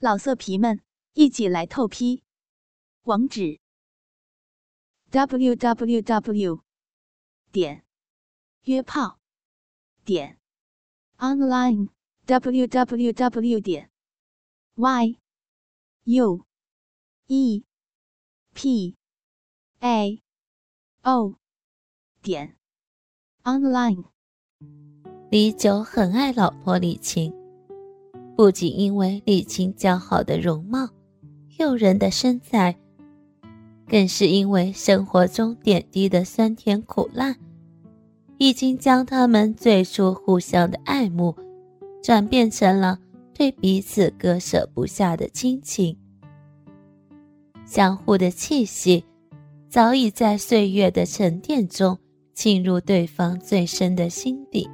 老色皮们，一起来透批！网址：w w w 点约炮点 online w w w 点 y u e p a o 点 online。李九很爱老婆李晴。不仅因为李青姣好的容貌、诱人的身材，更是因为生活中点滴的酸甜苦辣，已经将他们最初互相的爱慕，转变成了对彼此割舍不下的亲情。相互的气息，早已在岁月的沉淀中侵入对方最深的心底。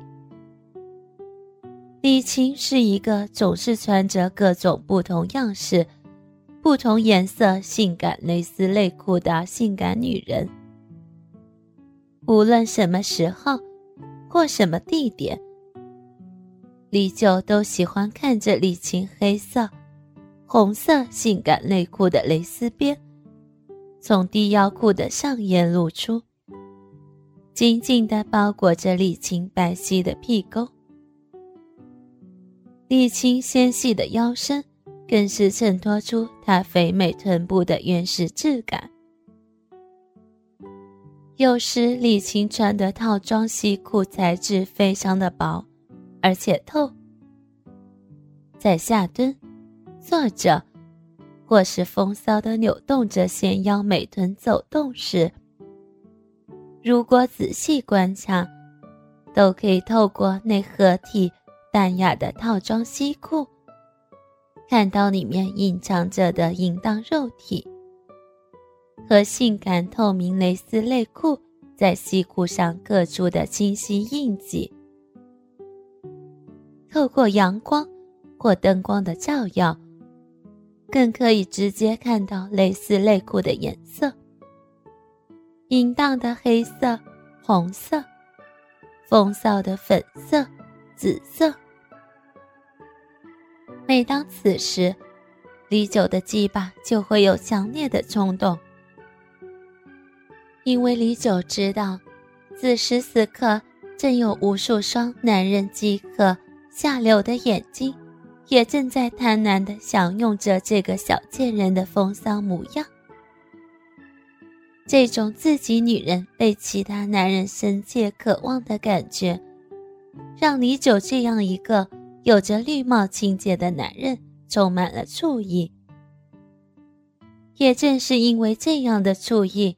李晴是一个总是穿着各种不同样式、不同颜色性感蕾丝内裤的性感女人。无论什么时候或什么地点，李九都喜欢看着李晴黑色、红色性感内裤的蕾丝边从低腰裤的上沿露出，紧紧地包裹着李晴白皙的屁沟。李青纤细的腰身，更是衬托出她肥美臀部的原始质感。有时李青穿的套装西裤材质非常的薄，而且透。在下蹲、坐着，或是风骚的扭动着纤腰美臀走动时，如果仔细观察，都可以透过那合体。淡雅的套装西裤，看到里面隐藏着的淫荡肉体，和性感透明蕾丝内裤在西裤上各处的清晰印记。透过阳光或灯光的照耀，更可以直接看到蕾丝内裤的颜色：淫荡的黑色、红色，风骚的粉色、紫色。每当此时，李九的鸡巴就会有强烈的冲动，因为李九知道，此时此刻正有无数双男人饥渴下流的眼睛，也正在贪婪的享用着这个小贱人的风骚模样。这种自己女人被其他男人深切渴望的感觉，让李九这样一个。有着绿帽情节的男人充满了醋意，也正是因为这样的醋意，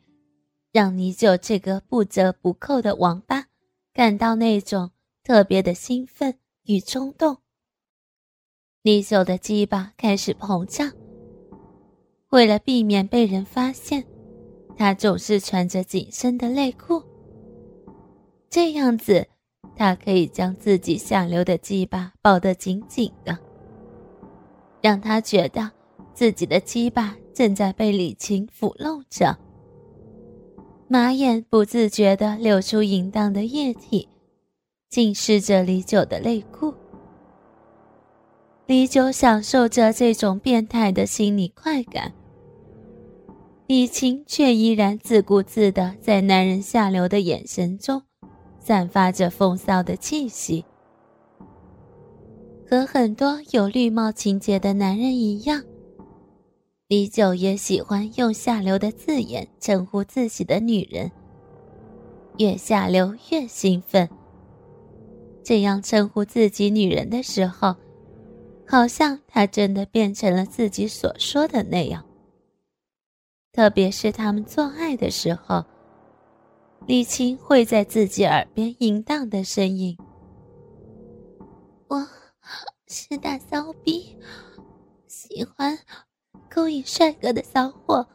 让李九这个不折不扣的王八感到那种特别的兴奋与冲动。李九的鸡巴开始膨胀，为了避免被人发现，他总是穿着紧身的内裤，这样子。他可以将自己下流的鸡巴抱得紧紧的，让他觉得自己的鸡巴正在被李晴抚弄着。马眼不自觉地流出淫荡的液体，浸湿着李九的内裤。李九享受着这种变态的心理快感，李晴却依然自顾自地在男人下流的眼神中。散发着风骚的气息，和很多有绿帽情节的男人一样，李九也喜欢用下流的字眼称呼自己的女人。越下流越兴奋。这样称呼自己女人的时候，好像他真的变成了自己所说的那样。特别是他们做爱的时候。李青会在自己耳边淫荡的声音：“我是大骚逼，喜欢勾引帅哥的骚货，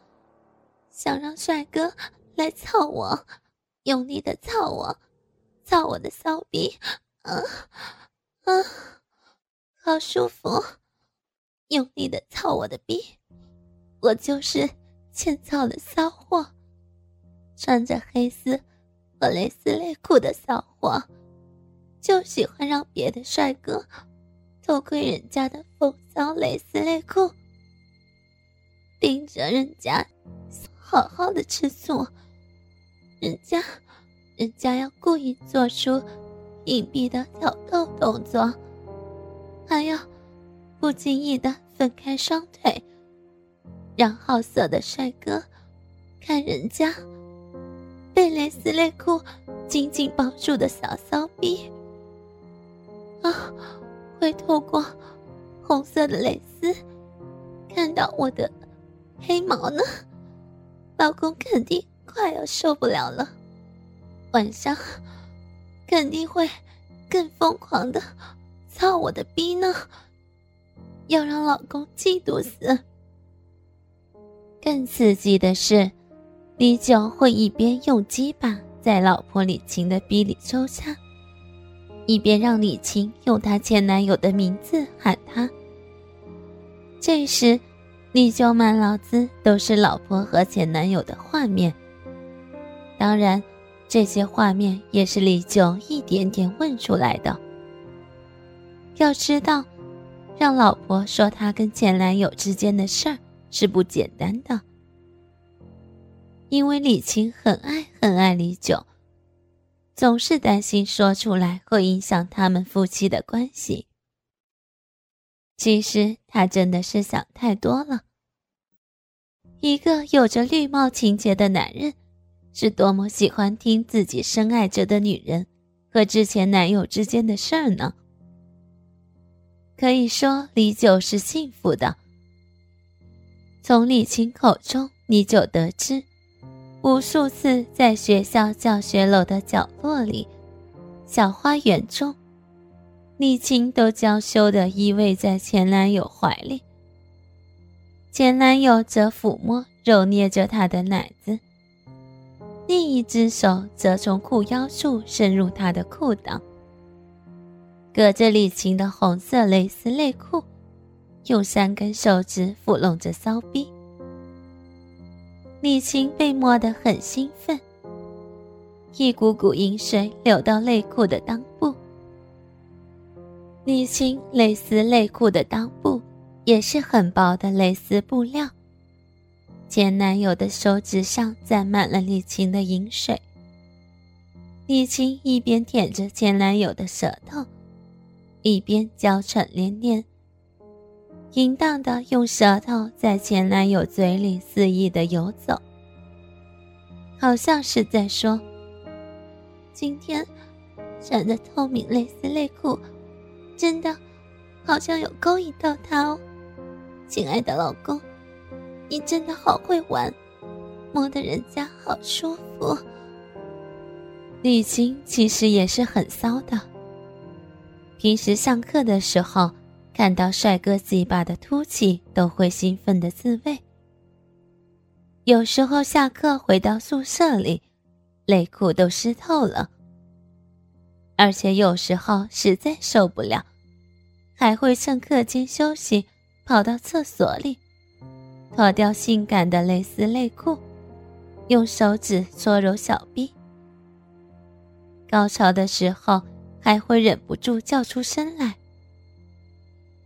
想让帅哥来操我，用力的操我，操我的骚逼，啊啊，好舒服，用力的操我的逼，我就是欠操的骚货。”穿着黑丝和蕾丝内裤的骚货，就喜欢让别的帅哥偷窥人家的风骚蕾丝内裤，盯着人家好好的吃醋，人家，人家要故意做出隐蔽的挑逗动作，还要不经意的分开双腿，让好色的帅哥看人家被蕾丝内裤紧紧包住的小骚逼。啊！会透过红色的蕾丝看到我的黑毛呢，老公肯定快要受不了了，晚上肯定会更疯狂的操我的逼呢，要让老公嫉妒死。更刺激的是，李九会一边用鸡巴在老婆李晴的逼里抽插。一边让李晴用她前男友的名字喊他。这时，李九满脑子都是老婆和前男友的画面。当然，这些画面也是李九一点点问出来的。要知道，让老婆说她跟前男友之间的事儿是不简单的，因为李晴很爱很爱李九。总是担心说出来会影响他们夫妻的关系。其实他真的是想太多了。一个有着绿帽情节的男人，是多么喜欢听自己深爱着的女人和之前男友之间的事儿呢？可以说李九是幸福的。从李青口中，你就得知。无数次在学校教学楼的角落里、小花园中，李青都娇羞地依偎在前男友怀里，前男友则抚摸、揉捏着她的奶子，另一只手则从裤腰处伸入她的裤裆，隔着李青的红色蕾丝内裤，用三根手指抚弄着骚逼。李晴被摸得很兴奋，一股股淫水流到内裤的裆部。李青蕾丝内裤的裆部也是很薄的蕾丝布料，前男友的手指上沾满了李晴的淫水。李青一边舔着前男友的舌头，一边娇喘连连。淫荡的用舌头在前男友嘴里肆意的游走，好像是在说：“今天穿的透明蕾丝内裤，真的好像有勾引到他哦，亲爱的老公，你真的好会玩，摸得人家好舒服。”李晴其实也是很骚的，平时上课的时候。看到帅哥鸡巴的凸起，都会兴奋的自慰。有时候下课回到宿舍里，内裤都湿透了。而且有时候实在受不了，还会趁课间休息，跑到厕所里，脱掉性感的蕾丝内裤，用手指搓揉小臂。高潮的时候，还会忍不住叫出声来。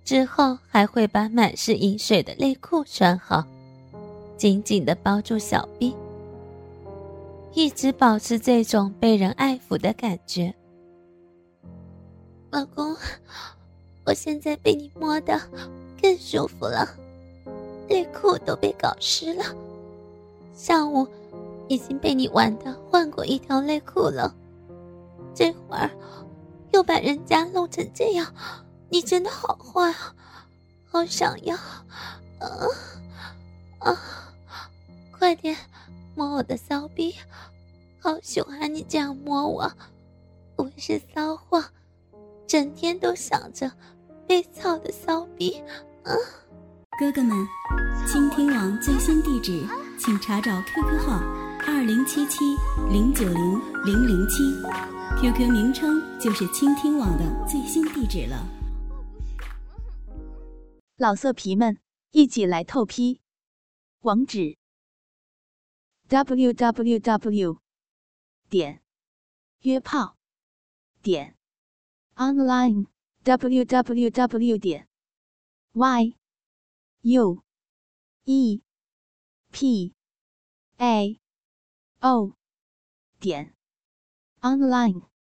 之后还会把满是饮水的内裤穿好，紧紧的包住小臂，一直保持这种被人爱抚的感觉。老公，我现在被你摸的更舒服了，内裤都被搞湿了。上午已经被你玩的换过一条内裤了，这会儿又把人家弄成这样。你真的好坏啊，好想要，啊啊！快点摸我的骚逼，好喜欢你这样摸我，我是骚货，整天都想着被操的骚逼啊！哥哥们，倾听网最新地址，请查找 QQ 号二零七七零九零零零七，QQ 名称就是倾听网的最新地址了。老色皮们，一起来透批！网址：w w w 点约炮点 online www 点 y u e p a o 点 online。